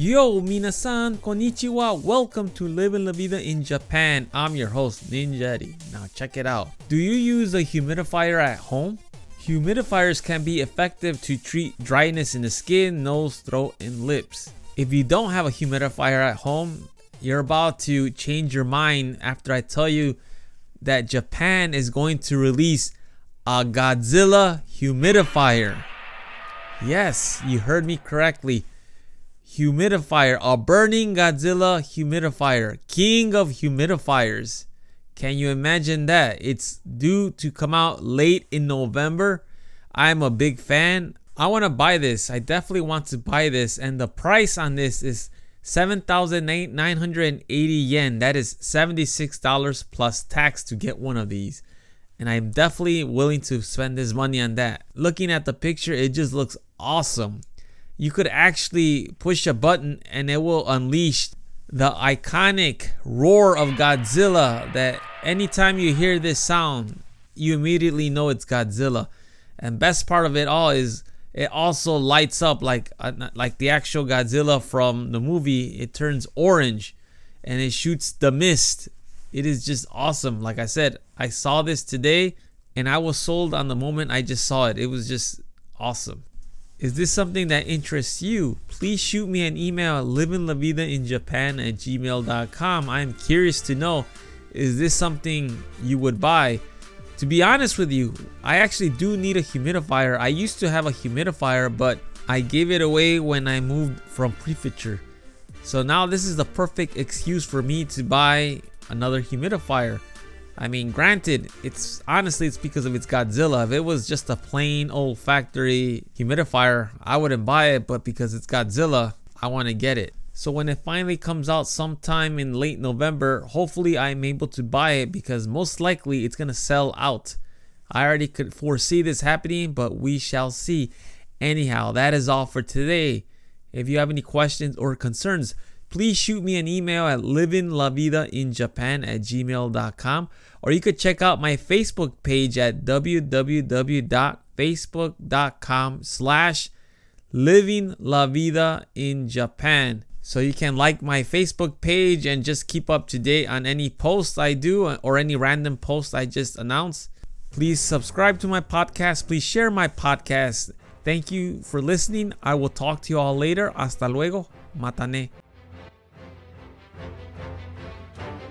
Yo, minasan, konnichiwa. Welcome to Living La Vida in Japan. I'm your host, Ninja Eddie. Now, check it out. Do you use a humidifier at home? Humidifiers can be effective to treat dryness in the skin, nose, throat, and lips. If you don't have a humidifier at home, you're about to change your mind after I tell you that Japan is going to release a Godzilla humidifier. Yes, you heard me correctly. Humidifier, a burning Godzilla humidifier, king of humidifiers. Can you imagine that? It's due to come out late in November. I'm a big fan. I want to buy this. I definitely want to buy this. And the price on this is 7,980 yen. That is $76 plus tax to get one of these. And I'm definitely willing to spend this money on that. Looking at the picture, it just looks awesome. You could actually push a button and it will unleash the iconic roar of Godzilla that anytime you hear this sound, you immediately know it's Godzilla. And best part of it all is it also lights up like uh, like the actual Godzilla from the movie. It turns orange and it shoots the mist. It is just awesome. Like I said, I saw this today and I was sold on the moment I just saw it. It was just awesome. Is this something that interests you? Please shoot me an email at livinglavidainjapan at gmail.com. I am curious to know is this something you would buy? To be honest with you, I actually do need a humidifier. I used to have a humidifier, but I gave it away when I moved from prefecture. So now this is the perfect excuse for me to buy another humidifier. I mean, granted, it's honestly it's because of its Godzilla. If it was just a plain old factory humidifier, I wouldn't buy it, but because it's Godzilla, I want to get it. So when it finally comes out sometime in late November, hopefully I'm able to buy it because most likely it's going to sell out. I already could foresee this happening, but we shall see. Anyhow, that is all for today. If you have any questions or concerns, please shoot me an email at livinglavidainjapan at gmail.com or you could check out my Facebook page at www.facebook.com slash living la vida in Japan. So you can like my Facebook page and just keep up to date on any posts I do or any random post I just announced. Please subscribe to my podcast. Please share my podcast. Thank you for listening. I will talk to you all later. Hasta luego. Matane.